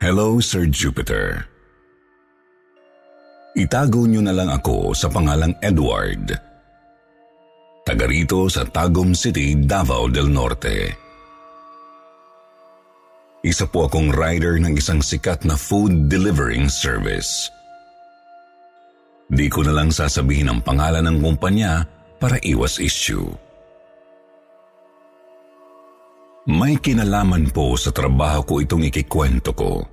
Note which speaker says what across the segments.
Speaker 1: Hello, Sir Jupiter. Itago niyo na lang ako sa pangalang Edward. Taga rito sa Tagum City, Davao del Norte. Isa po akong rider ng isang sikat na food delivering service. Di ko na lang sasabihin ang pangalan ng kumpanya para iwas issue. May kinalaman po sa trabaho ko itong ikikwento ko.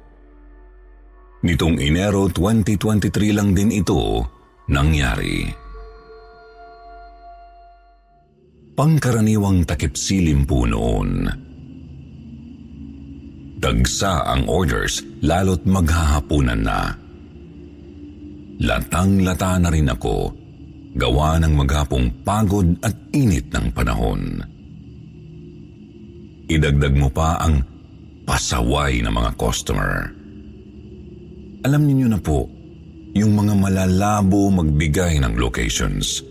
Speaker 1: Nitong Enero 2023 lang din ito nangyari. Pangkaraniwang takip silim po noon. Dagsa ang orders lalo't maghahapunan na. Latang-lata na rin ako, gawa ng maghapong pagod at init ng panahon. Idagdag mo pa ang pasaway ng mga customer. Alam niyo na po, yung mga malalabo magbigay ng locations.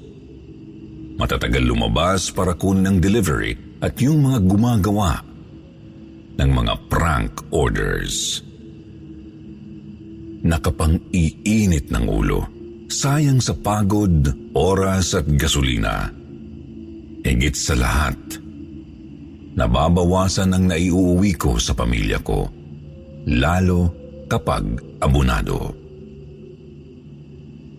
Speaker 1: Matatagal lumabas para kunin ng delivery at yung mga gumagawa ng mga prank orders. Nakapang-iinit ng ulo. Sayang sa pagod, oras at gasolina. Higit sa lahat, nababawasan ang naiuwi ko sa pamilya ko. Lalo kapag abunado.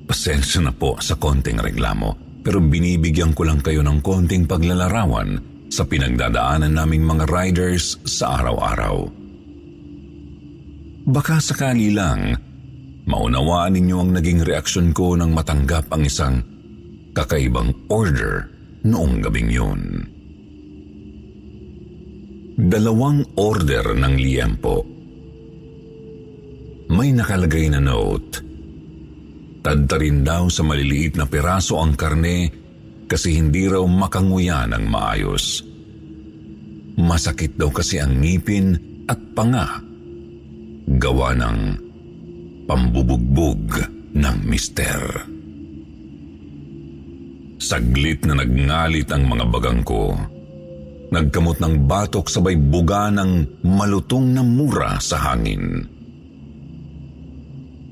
Speaker 1: Pasensya na po sa konting reklamo, pero binibigyan ko lang kayo ng konting paglalarawan sa pinagdadaanan naming mga riders sa araw-araw. Baka sakali lang, maunawaan ninyo ang naging reaksyon ko nang matanggap ang isang kakaibang order noong gabing yun. Dalawang order ng liempo. May nakalagay na note. Tadta rin daw sa maliliit na piraso ang karne kasi hindi raw makanguya ng maayos. Masakit daw kasi ang ngipin at panga. Gawa ng pambubugbog ng mister. Saglit na nagngalit ang mga bagang ko. Nagkamot ng batok sabay buga ng malutong na mura sa hangin.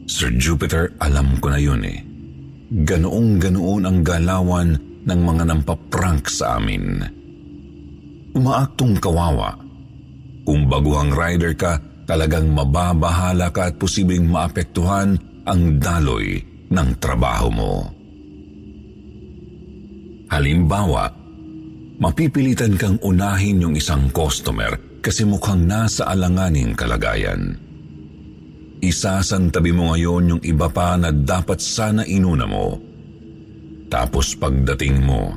Speaker 1: Sir Jupiter, alam ko na yun eh. Ganoong ganoon ang galawan ng mga nampaprank sa amin. Umaaktong kawawa. Kung baguhang rider ka, talagang mababahala ka at posibleng maapektuhan ang daloy ng trabaho mo. Halimbawa, mapipilitan kang unahin yung isang customer kasi mukhang nasa alanganing kalagayan. Isasantabi mo ngayon yung iba pa na dapat sana inuna mo. Tapos pagdating mo,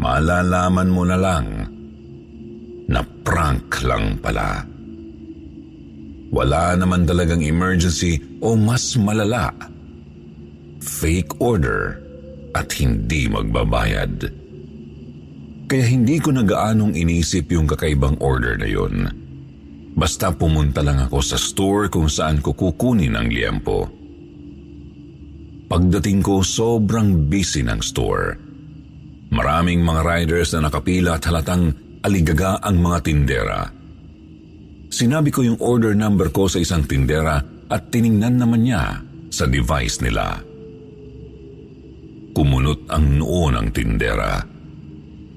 Speaker 1: malalaman mo na lang na prank lang pala. Wala naman talagang emergency o mas malala. Fake order at hindi magbabayad. Kaya hindi ko na gaanong inisip yung kakaibang order na yun. Basta pumunta lang ako sa store kung saan ko kukunin ang liempo. Pagdating ko, sobrang busy ng store. Maraming mga riders na nakapila at halatang aligaga ang mga tindera. Sinabi ko yung order number ko sa isang tindera at tiningnan naman niya sa device nila. Kumunot ang noo ng tindera.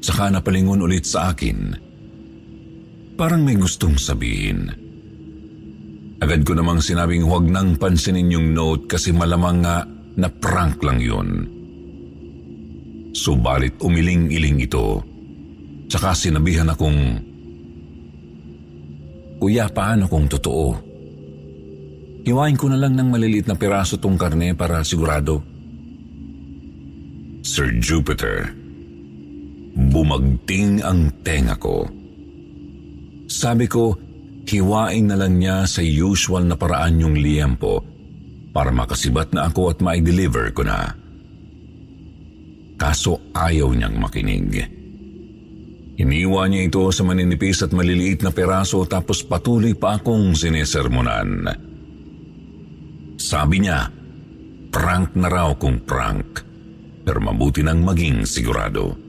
Speaker 1: Saka napalingon ulit sa akin. Parang may gustong sabihin. Agad ko namang sinabing huwag nang pansinin yung note kasi malamang nga na prank lang yun. Subalit umiling-iling ito. Tsaka sinabihan akong, Kuya, paano kung totoo? Hiwain ko na lang ng maliliit na piraso tong karne para sigurado. Sir Jupiter, bumagting ang tenga ko. Sabi ko, hiwain na lang niya sa usual na paraan yung liyempo para makasibat na ako at ma-deliver ko na. Kaso ayaw niyang makinig. Iniwa niya ito sa maninipis at maliliit na peraso tapos patuloy pa akong sinesermonan. Sabi niya, prank na raw kung prank, pero mabuti nang maging sigurado.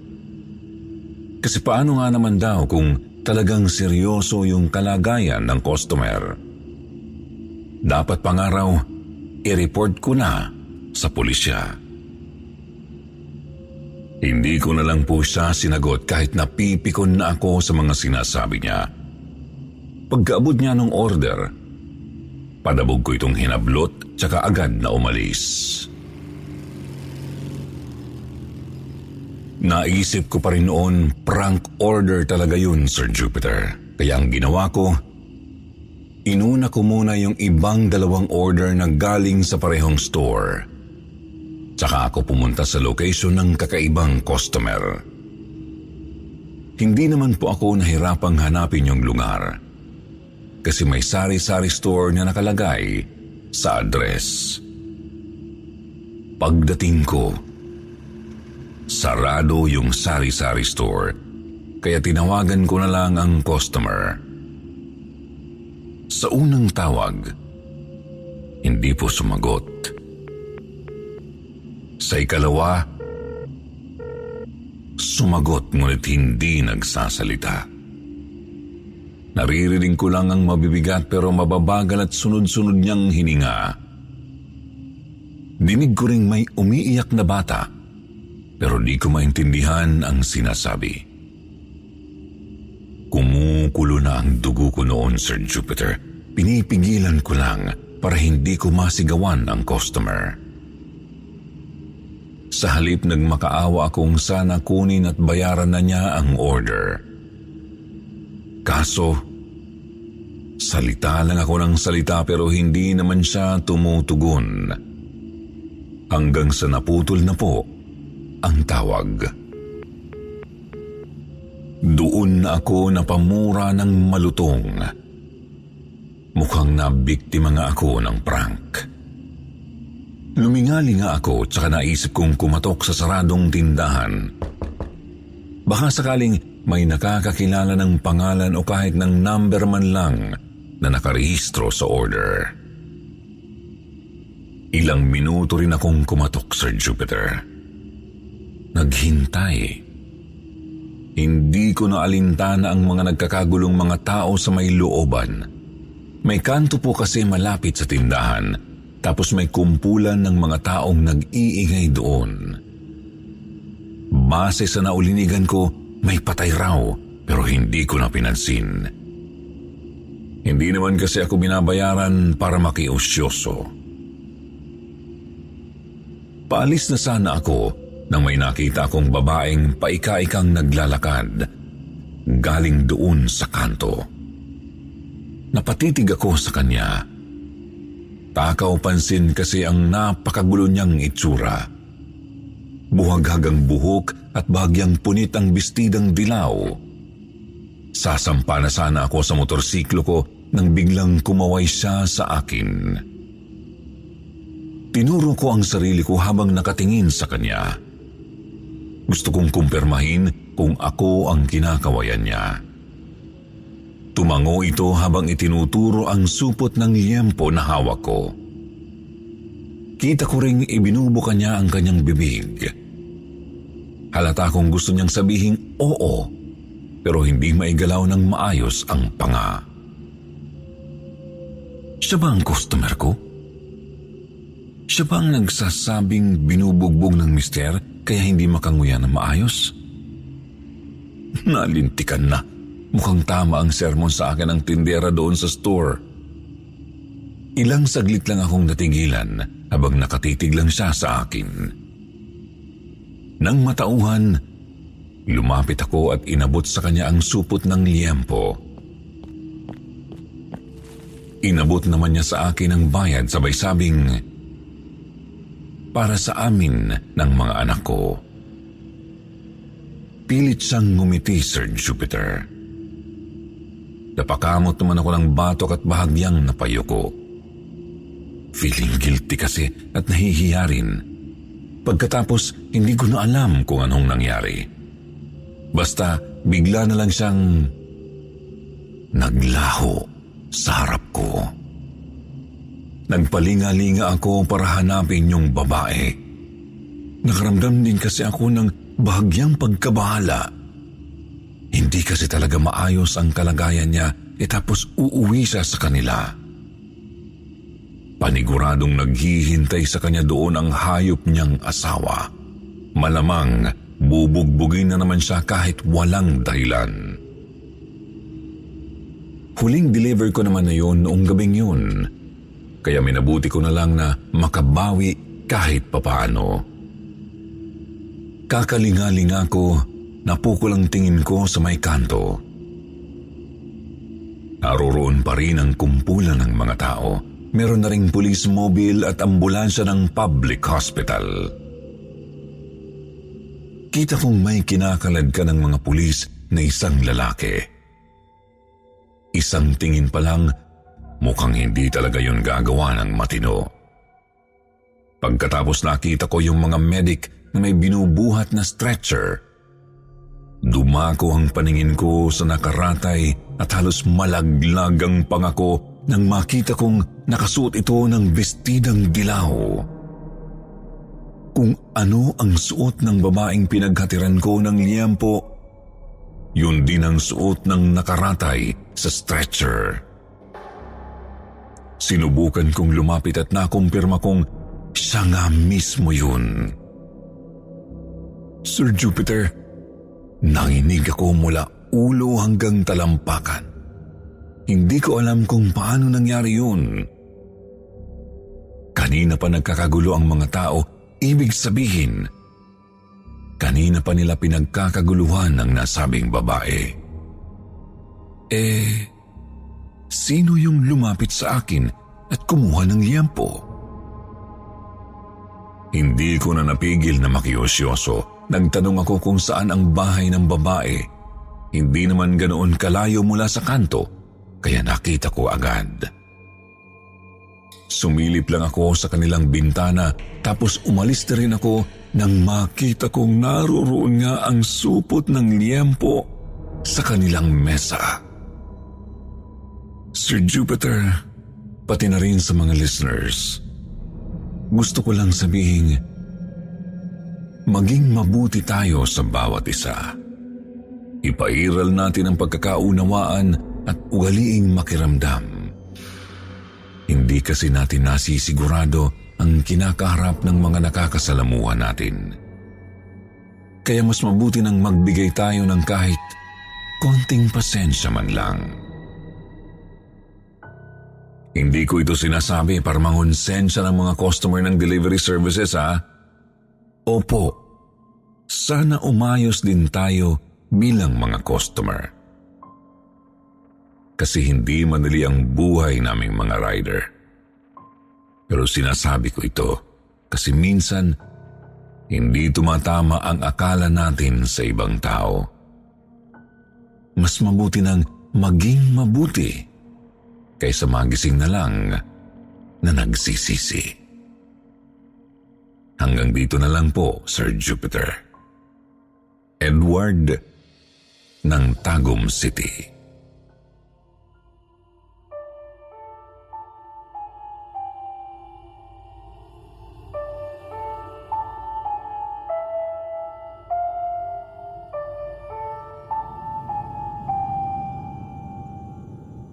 Speaker 1: Kasi paano nga naman daw kung talagang seryoso yung kalagayan ng customer? Dapat pangaraw, i-report ko na sa pulisya. Hindi ko na lang po siya sinagot kahit napipikon na ako sa mga sinasabi niya. Pagkaabot niya ng order, padabog ko itong hinablot tsaka agad na umalis. Naisip ko pa rin noon, prank order talaga yun, Sir Jupiter. Kaya ang ginawa ko, inuna ko muna yung ibang dalawang order na galing sa parehong store Tsaka ako pumunta sa location ng kakaibang customer. Hindi naman po ako nahirapang hanapin yung lugar. Kasi may sari-sari store na nakalagay sa address. Pagdating ko, sarado yung sari-sari store. Kaya tinawagan ko na lang ang customer. Sa unang tawag, hindi po sumagot. Sa ikalawa, sumagot ngunit hindi nagsasalita. Naririnig ko lang ang mabibigat pero mababagal at sunod-sunod niyang hininga. Dinig ko ring may umiiyak na bata pero di ko maintindihan ang sinasabi. Kumukulo na ang dugo ko noon, Sir Jupiter. Pinipigilan ko lang para hindi ko masigawan ang customer. Sa halip nagmakaawa akong sana kunin at bayaran na niya ang order. Kaso, salita lang ako ng salita pero hindi naman siya tumutugon. Hanggang sa naputol na po ang tawag. Doon ako napamura ng malutong. Mukhang nabiktima nga ako ng prank. Lumingali nga ako tsaka naisip kong kumatok sa saradong tindahan. Baka sakaling may nakakakilala ng pangalan o kahit ng number man lang na nakarehistro sa order. Ilang minuto rin akong kumatok, Sir Jupiter. Naghintay. Hindi ko naalintana ang mga nagkakagulong mga tao sa may looban. May kanto po kasi malapit sa tindahan tapos may kumpulan ng mga taong nag-iingay doon. Base sa naulinigan ko, may patay raw pero hindi ko na pinansin. Hindi naman kasi ako binabayaran para makiusyoso. Paalis na sana ako nang may nakita akong babaeng paika-ikang naglalakad galing doon sa kanto. Napatitig ako sa kanya Takaw pansin kasi ang napakagulo niyang itsura. Buhaghagang buhok at bagyang punit ang bestidang dilaw. Sasampa na sana ako sa motorsiklo ko nang biglang kumaway siya sa akin. Tinuro ko ang sarili ko habang nakatingin sa kanya. Gusto kong kumpirmahin kung ako ang kinakawayan niya. Tumango ito habang itinuturo ang supot ng liyempo na hawak ko. Kita ko ring ibinubuka niya ang kanyang bibig. Halata kong gusto niyang sabihin oo, pero hindi maigalaw ng maayos ang panga. Siya ba ang customer ko? Siya ba ang nagsasabing binubugbog ng mister kaya hindi makanguya ng maayos? Nalintikan na Mukhang tama ang sermon sa akin ng tindera doon sa store. Ilang saglit lang akong natigilan habang nakatitig lang siya sa akin. Nang matauhan, lumapit ako at inabot sa kanya ang supot ng liyempo. Inabot naman niya sa akin ang bayad sabay sabing, para sa amin ng mga anak ko. pilit siyang ngumiti, Sir Jupiter. Napakamot naman ako ng batok at bahagyang napayuko. Feeling guilty kasi at nahihiya rin. Pagkatapos, hindi ko na alam kung anong nangyari. Basta, bigla na lang siyang naglaho sa harap ko. Nagpalinga-linga ako para hanapin yung babae. Nakaramdam din kasi ako ng bahagyang pagkabahala. Hindi kasi talaga maayos ang kalagayan niya e tapos uuwi siya sa kanila. Paniguradong naghihintay sa kanya doon ang hayop niyang asawa. Malamang bubugbugin na naman siya kahit walang dahilan. Huling deliver ko naman na yun noong gabing yun. Kaya minabuti ko na lang na makabawi kahit papaano. Kakalingalinga ko, napukol ang tingin ko sa may kanto. Naroroon pa rin ang kumpulan ng mga tao. Meron na ring police mobile at ambulansya ng public hospital. Kita kong may kinakalad ka ng mga pulis na isang lalaki. Isang tingin pa lang, mukhang hindi talaga yun gagawa ng matino. Pagkatapos nakita ko yung mga medic na may binubuhat na stretcher, dumako ang paningin ko sa nakaratay at halos malaglag ang pangako nang makita kong nakasuot ito ng bestidang dilaw. Kung ano ang suot ng babaeng pinaghatiran ko ng liyampo, yun din ang suot ng nakaratay sa stretcher. Sinubukan kong lumapit at nakumpirma kong siya nga mismo yun. Sir Jupiter, nanginig ako mula ulo hanggang talampakan. Hindi ko alam kung paano nangyari yun. Kanina pa nagkakagulo ang mga tao, ibig sabihin, Kanina pa nila pinagkakaguluhan ng nasabing babae. Eh, sino yung lumapit sa akin at kumuha ng liyampo? Hindi ko na napigil na makiusyoso. Nagtanong ako kung saan ang bahay ng babae. Hindi naman ganoon kalayo mula sa kanto, kaya nakita ko agad. Sumilip lang ako sa kanilang bintana tapos umalis na rin ako nang makita kong naroroon nga ang supot ng liyempo sa kanilang mesa. Sir Jupiter, pati na rin sa mga listeners, gusto ko lang sabihin, maging mabuti tayo sa bawat isa. Ipairal natin ang pagkakaunawaan at ugaliing makiramdam. Hindi kasi natin nasisigurado ang kinakaharap ng mga nakakasalamuhan natin. Kaya mas mabuti nang magbigay tayo ng kahit konting pasensya man lang. Hindi ko ito sinasabi para mangonsensya ng mga customer ng delivery services ha. Opo, sana umayos din tayo bilang mga customer. Kasi hindi madali ang buhay naming mga rider. Pero sinasabi ko ito kasi minsan hindi tumatama ang akala natin sa ibang tao. Mas mabuti nang maging mabuti kaysa magising na lang na nagsisisi. Hanggang dito na lang po, Sir Jupiter. Edward ng Tagum City.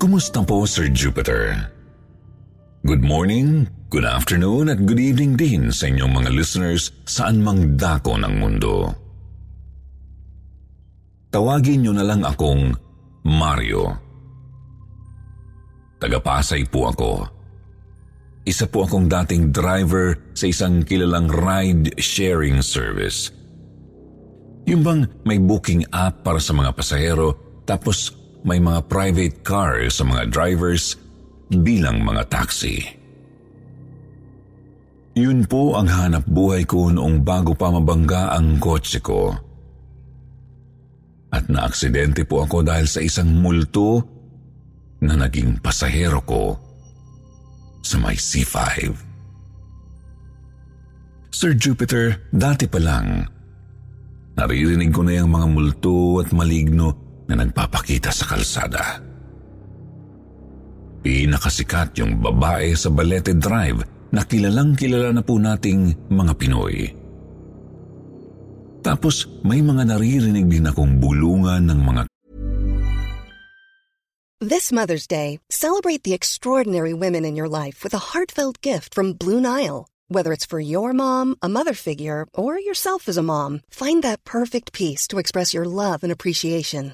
Speaker 1: Kumusta po, Sir Jupiter? Good morning, good afternoon at good evening din sa inyong mga listeners saan mang dako ng mundo. Tawagin niyo na lang akong Mario. Tagapasay po ako. Isa po akong dating driver sa isang kilalang ride-sharing service. Yung bang may booking app para sa mga pasahero tapos may mga private car sa mga drivers bilang mga taxi. Yun po ang hanap buhay ko noong bago pa mabangga ang kotse ko. at naaksidente po ako dahil sa isang multo na naging pasahero ko sa may C5. Sir Jupiter, dati pa lang, naririnig ko na yung mga multo at maligno na nagpapakita sa kalsada. Pinakasikat yung babae sa Balete Drive na kilalang kilala na po nating mga Pinoy. Tapos may mga naririnig din akong bulungan ng mga
Speaker 2: This Mother's Day, celebrate the extraordinary women in your life with a heartfelt gift from Blue Nile. Whether it's for your mom, a mother figure, or yourself as a mom, find that perfect piece to express your love and appreciation.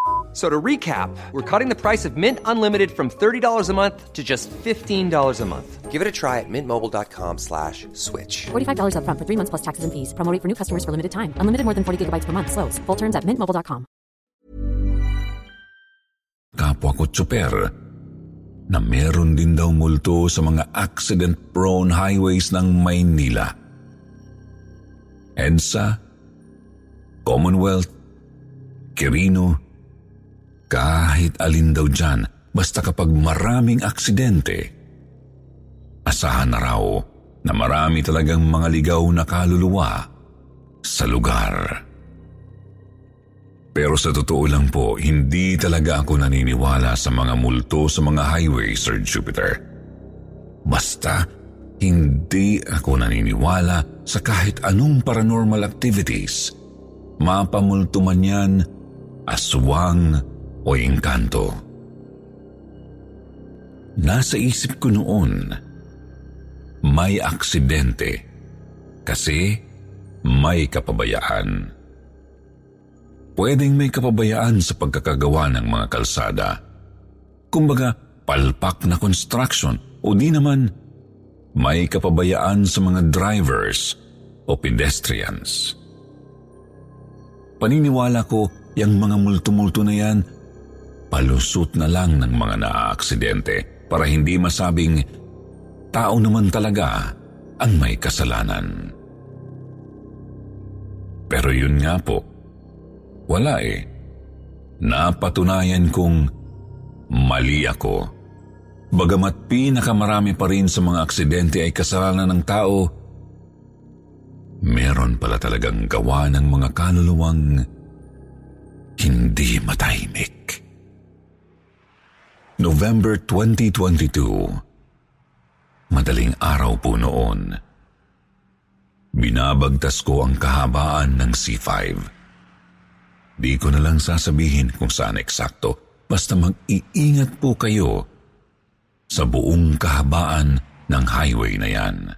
Speaker 3: So to recap, we're cutting the price of Mint Unlimited from $30 a month to just $15 a month. Give it a try at mintmobile.com slash switch.
Speaker 4: $45 upfront for three months plus taxes and fees. Promo rate for new customers for limited time. Unlimited more than 40 gigabytes per month. Slows. Full terms at mintmobile.com.
Speaker 1: kapwa ko tsuper na meron din daw multo sa mga accident-prone highways ng Maynila. EDSA, Commonwealth, Quirino, kahit alin daw dyan, basta kapag maraming aksidente, asahan na raw na marami talagang mga ligaw na kaluluwa sa lugar. Pero sa totoo lang po, hindi talaga ako naniniwala sa mga multo sa mga highway, Sir Jupiter. Basta, hindi ako naniniwala sa kahit anong paranormal activities. Mapamulto man yan, aswang, o engkanto. Nasa isip ko noon, may aksidente kasi may kapabayaan. Pwedeng may kapabayaan sa pagkakagawa ng mga kalsada. Kumbaga, palpak na construction o di naman may kapabayaan sa mga drivers o pedestrians. Paniniwala ko, yung mga multumulto na yan palusot na lang ng mga naaaksidente para hindi masabing tao naman talaga ang may kasalanan. Pero yun nga po, wala eh. Napatunayan kong mali ako. Bagamat pinakamarami pa rin sa mga aksidente ay kasalanan ng tao, meron pala talagang gawa ng mga kaluluwang hindi matahimik. November 2022 Madaling araw po noon. Binabagtas ko ang kahabaan ng C5. Di ko na lang sasabihin kung saan eksakto, basta mag-iingat po kayo sa buong kahabaan ng highway na yan.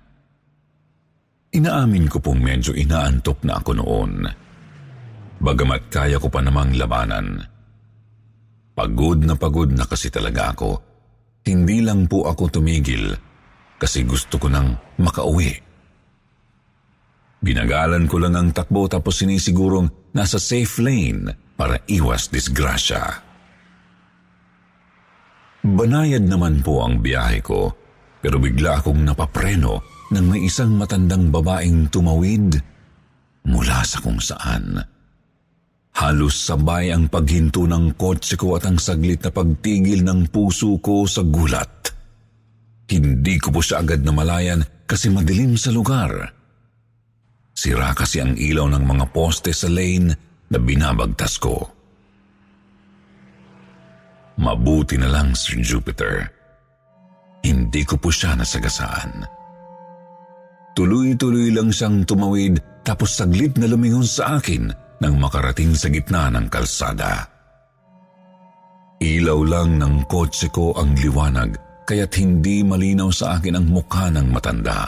Speaker 1: Inaamin ko pong medyo inaantok na ako noon. Bagamat kaya ko pa namang labanan. Pagod na pagod na kasi talaga ako. Hindi lang po ako tumigil kasi gusto ko nang makauwi. Binagalan ko lang ang takbo tapos sinisigurong nasa safe lane para iwas disgrasya. Banayad naman po ang biyahe ko pero bigla akong napapreno nang may isang matandang babaeng tumawid mula sa kung saan. Halos sabay ang paghinto ng kotse ko at ang saglit na pagtigil ng puso ko sa gulat. Hindi ko po siya agad namalayan kasi madilim sa lugar. Sira kasi ang ilaw ng mga poste sa lane na binabagtas ko. Mabuti na lang, Sir Jupiter. Hindi ko po siya nasagasaan. Tuloy-tuloy lang siyang tumawid tapos saglit na lumingon sa akin nang makarating sa gitna ng kalsada. Ilaw lang ng kotse ko ang liwanag kaya't hindi malinaw sa akin ang mukha ng matanda.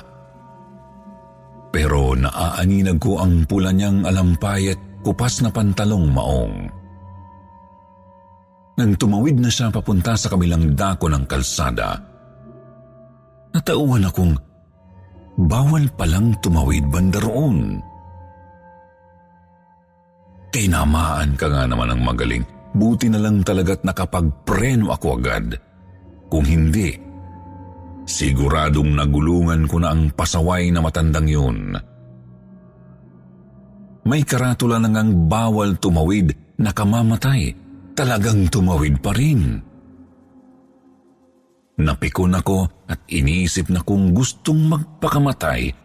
Speaker 1: pero naaaninag ko ang pula niyang alampay at kupas na pantalong maong. Nang tumawid na siya papunta sa kabilang dako ng kalsada, natauhan akong bawal palang tumawid banda roon. Tinamaan ka nga naman ng magaling. Buti na lang talaga't nakapagpreno ako agad. Kung hindi, siguradong nagulungan ko na ang pasaway na matandang yun. May karatula na ngang bawal tumawid na kamamatay talagang tumawid pa rin. Napikon ako at iniisip na kung gustong magpakamatay,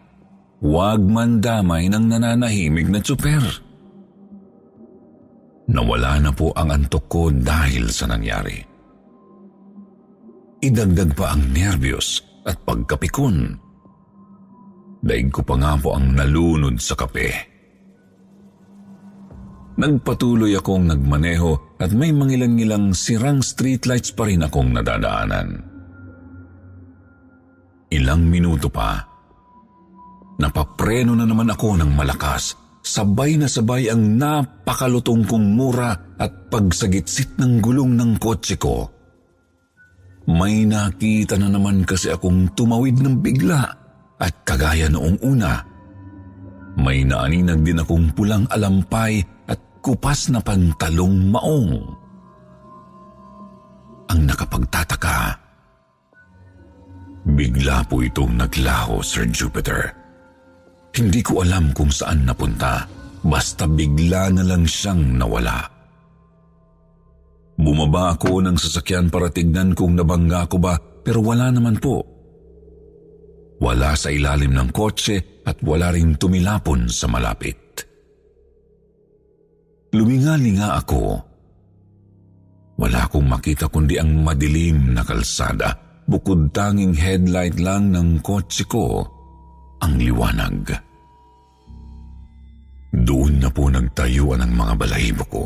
Speaker 1: huwag man damay ng nananahimig na tsuper. Nawala na po ang antok ko dahil sa nangyari. Idagdag pa ang nervyos at pagkapikon. Daig ko pa nga po ang nalunod sa kape. Nagpatuloy akong nagmaneho at may mangilang-ngilang sirang streetlights pa rin akong nadadaanan. Ilang minuto pa, napapreno na naman ako ng malakas. Sabay na sabay ang napakalutong kong mura at pagsagitsit ng gulong ng kotse ko. May nakita na naman kasi akong tumawid ng bigla at kagaya noong una. May naaninag din akong pulang alampay kupas na pantalong maong. Ang nakapagtataka, bigla po itong naglaho, Sir Jupiter. Hindi ko alam kung saan napunta, basta bigla na lang siyang nawala. Bumaba ako ng sasakyan para tignan kung nabangga ko ba pero wala naman po. Wala sa ilalim ng kotse at wala rin tumilapon sa malapit. Luminga-linga ako. Wala akong makita kundi ang madilim na kalsada. Bukod tanging headlight lang ng kotse ko ang liwanag. Doon na po nagtayuan ang mga balahibo ko.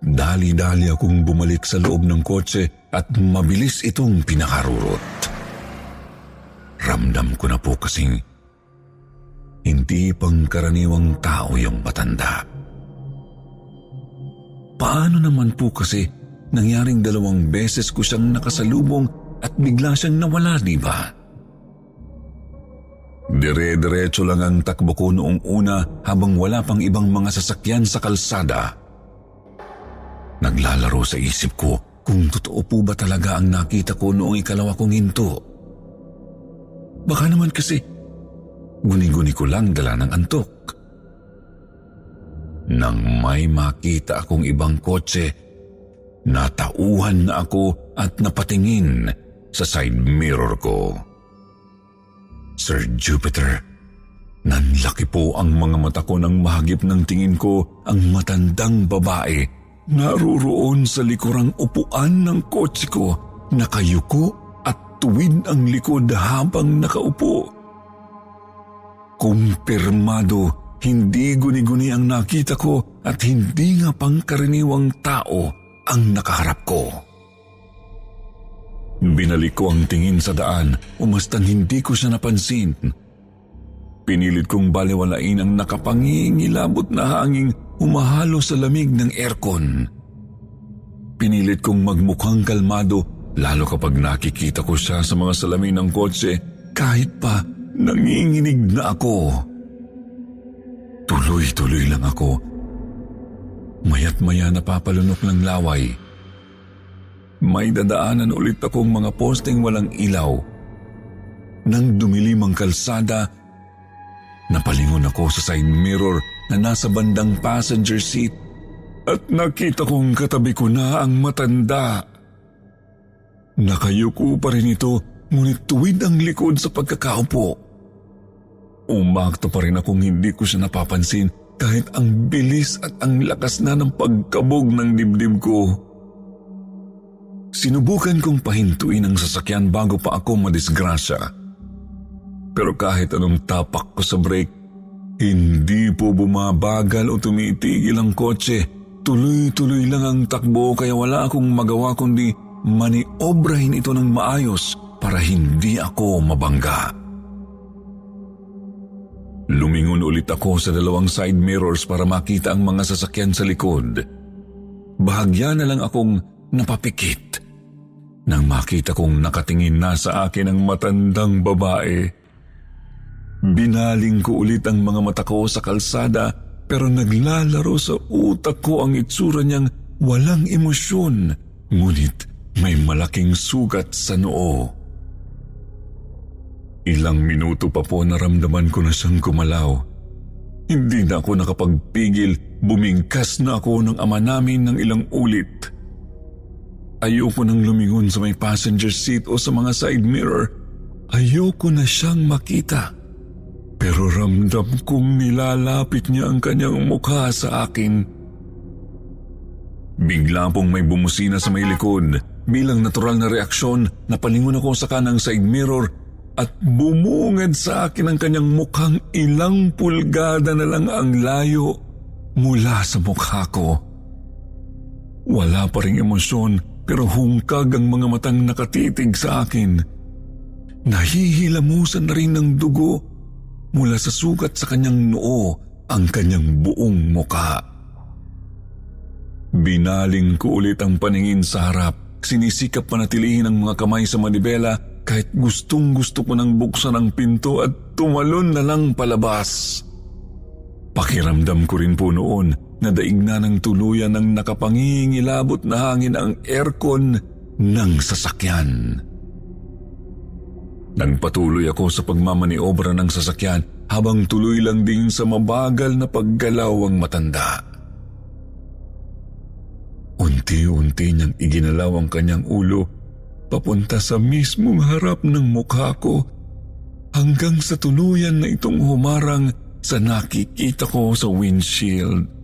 Speaker 1: Dali-dali akong bumalik sa loob ng kotse at mabilis itong pinakarurot. Ramdam ko na po kasing hindi pangkaraniwang tao yung matanda. Paano naman po kasi nangyaring dalawang beses ko siyang nakasalubong at bigla siyang nawala, di ba? Dire-diretso lang ang takbo ko noong una habang wala pang ibang mga sasakyan sa kalsada. Naglalaro sa isip ko kung totoo po ba talaga ang nakita ko noong ikalawa kong hinto. Baka naman kasi guni-guni ko lang dala ng antok. Nang may makita akong ibang kotse, natauhan na ako at napatingin sa side mirror ko. Sir Jupiter, nanlaki po ang mga mata ko nang mahagip ng tingin ko ang matandang babae naruroon sa likurang upuan ng kotse ko, nakayuko at tuwid ang likod habang nakaupo. Kumpirmado hindi guni-guni ang nakita ko at hindi nga pangkaraniwang tao ang nakaharap ko. Binalik ko ang tingin sa daan, umastang hindi ko siya napansin. Pinilit kong baliwalain ang nakapangingilabot na hanging umahalo sa lamig ng aircon. Pinilit kong magmukhang kalmado lalo kapag nakikita ko siya sa mga salamin ng kotse kahit pa nanginginig na ako. Tuloy-tuloy lang ako. Mayat maya napapalunok ng laway. May dadaanan ulit akong mga posting walang ilaw. Nang dumilim ang kalsada, napalingon ako sa side mirror na nasa bandang passenger seat at nakita kong katabi ko na ang matanda. Nakayuko pa rin ito ngunit tuwid ang likod sa pagkakaupo. Umakto pa rin akong hindi ko siya napapansin kahit ang bilis at ang lakas na ng pagkabog ng dibdib ko. Sinubukan kong pahintuin ang sasakyan bago pa ako madisgrasya. Pero kahit anong tapak ko sa brake, hindi po bumabagal o tumitigil ang kotse. Tuloy-tuloy lang ang takbo kaya wala akong magawa kundi maniobrahin ito ng maayos para hindi ako mabangga. Lumingon ulit ako sa dalawang side mirrors para makita ang mga sasakyan sa likod. Bahagya na lang akong napapikit nang makita kong nakatingin na sa akin ang matandang babae. Binaling ko ulit ang mga mata ko sa kalsada pero naglalaro sa utak ko ang itsura niyang walang emosyon. Ngunit may malaking sugat sa noo. Ilang minuto pa po naramdaman ko na siyang kumalaw. Hindi na ako nakapagpigil, bumingkas na ako ng ama namin ng ilang ulit. Ayoko nang lumingon sa may passenger seat o sa mga side mirror. Ayoko na siyang makita. Pero ramdam kong nilalapit niya ang kanyang mukha sa akin. Bigla pong may bumusina sa may likod. Bilang natural na reaksyon, napalingon ako sa kanang side mirror at bumungad sa akin ang kanyang mukhang ilang pulgada na lang ang layo mula sa mukha ko. Wala pa rin emosyon pero hungkag ang mga matang nakatitig sa akin. Nahihilamusan na rin ng dugo mula sa sugat sa kanyang noo ang kanyang buong mukha. Binaling ko ulit ang paningin sa harap. Sinisikap panatilihin ang mga kamay sa manibela kahit gustong gusto ko nang buksan ang pinto at tumalon na lang palabas. Pakiramdam ko rin po noon na daig na ng tuluyan ng nakapangingilabot na hangin ang aircon ng sasakyan. Nagpatuloy ako sa pagmamaniobra ng sasakyan habang tuloy lang din sa mabagal na paggalaw ang matanda. Unti-unti niyang iginalaw ang kanyang ulo papunta sa mismong harap ng mukha ko hanggang sa tuluyan na itong humarang sa nakikita ko sa windshield.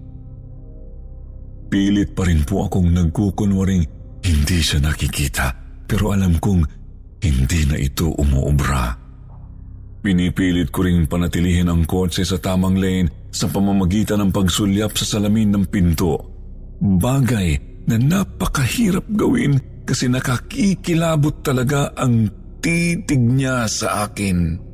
Speaker 1: Pilit pa rin po akong nagkukunwaring hindi siya nakikita pero alam kong hindi na ito umuobra. Pinipilit ko ring panatilihin ang kotse sa tamang lane sa pamamagitan ng pagsulyap sa salamin ng pinto. Bagay na napakahirap gawin kasi nakakikilabot talaga ang titig niya sa akin.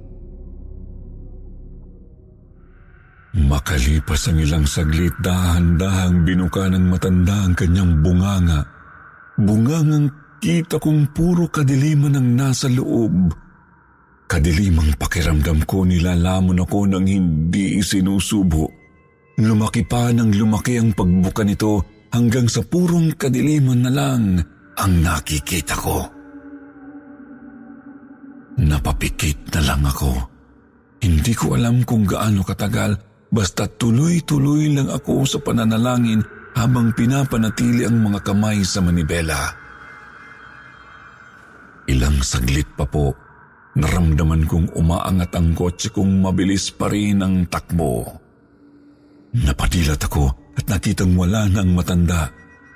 Speaker 1: Makalipas ang ilang saglit, dahan-dahang binuka ng matanda ang kanyang bunganga. Bungangang kita kong puro kadiliman ang nasa loob. Kadilimang pakiramdam ko nilalamon ako ng hindi isinusubo. Lumaki pa ng lumaki ang pagbuka nito hanggang sa purong kadiliman na lang ang nakikita ko. Napapikit na lang ako. Hindi ko alam kung gaano katagal basta tuloy-tuloy lang ako sa pananalangin habang pinapanatili ang mga kamay sa manibela. Ilang saglit pa po, naramdaman kong umaangat ang kotse kong mabilis pa rin ang takbo. Napadilat ako at nakitang wala na ang matanda.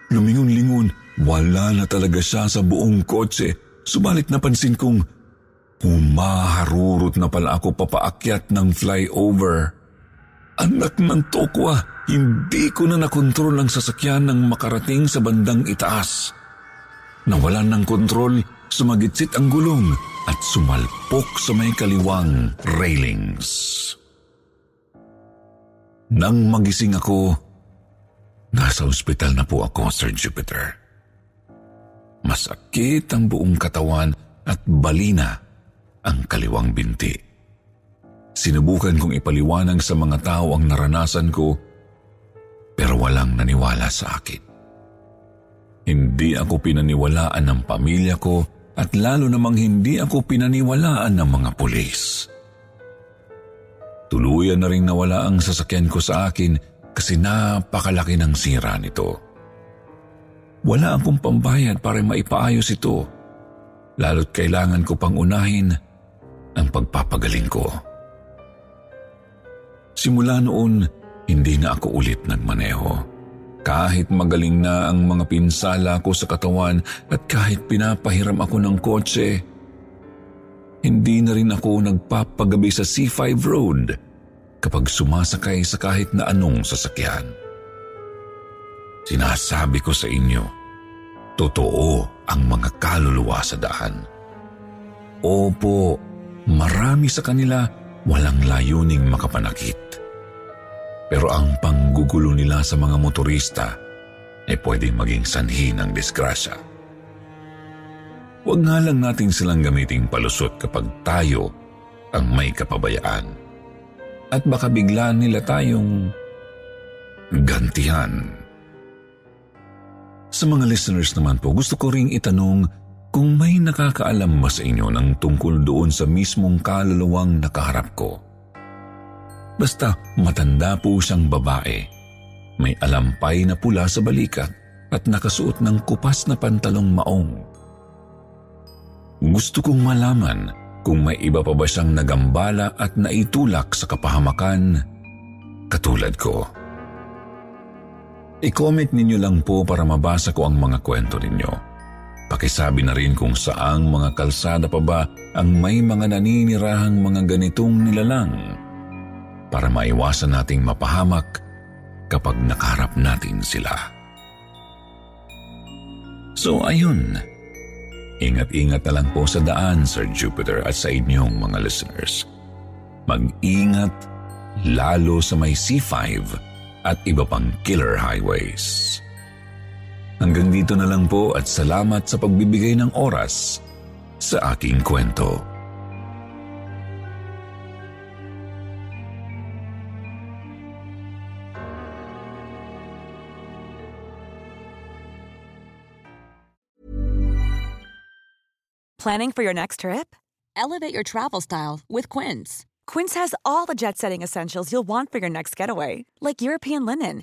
Speaker 1: Lumingon-lingon wala na talaga siya sa buong kotse, subalit napansin kong humaharurot na pala ako papaakyat ng flyover. Anak ng tokwa, hindi ko na nakontrol ang sasakyan nang makarating sa bandang itaas. Nawalan ng kontrol, sumagitsit ang gulong at sumalpok sa may kaliwang railings. Nang magising ako, nasa ospital na po ako, Sir Jupiter. Masakit ang buong katawan at balina ang kaliwang binti. Sinubukan kong ipaliwanag sa mga tao ang naranasan ko pero walang naniwala sa akin. Hindi ako pinaniwalaan ng pamilya ko at lalo namang hindi ako pinaniwalaan ng mga pulis. Tuluyan na rin nawala ang sasakyan ko sa akin kasi napakalaki ng sira nito. Wala akong pambayad para maipaayos ito, lalo't kailangan ko pang unahin ang pagpapagaling ko. Simula noon, hindi na ako ulit nagmaneho. Kahit magaling na ang mga pinsala ko sa katawan at kahit pinapahiram ako ng kotse, hindi na rin ako nagpapagabi sa C5 Road kapag sumasakay sa kahit na anong sasakyan. Sinasabi ko sa inyo, totoo ang mga kaluluwa sa daan. Opo, marami sa kanila walang layuning makapanakit. Pero ang panggugulo nila sa mga motorista ay pwedeng maging sanhi ng disgrasya. Huwag nga lang natin silang gamiting palusot kapag tayo ang may kapabayaan. At baka bigla nila tayong gantihan. Sa mga listeners naman po, gusto ko ring itanong kung may nakakaalam ba sa inyo ng tungkol doon sa mismong kaluluwang nakaharap ko. Basta matanda po siyang babae. May alampay na pula sa balikat at nakasuot ng kupas na pantalong maong. Gusto kong malaman kung may iba pa ba siyang nagambala at naitulak sa kapahamakan katulad ko. I-comment ninyo lang po para mabasa ko ang mga kwento ninyo. Pakisabi na rin kung saang mga kalsada pa ba ang may mga naninirahang mga ganitong nilalang para maiwasan nating mapahamak kapag nakaharap natin sila. So ayun, ingat-ingat na lang po sa daan, Sir Jupiter, at sa inyong mga listeners. Mag-ingat lalo sa may C5 at iba pang killer highways. Hanggang dito na lang po at salamat sa pagbibigay ng oras sa aking kwento.
Speaker 5: Planning for your next trip? Elevate your travel style with Quince. Quince has all the jet setting essentials you'll want for your next getaway, like European linen,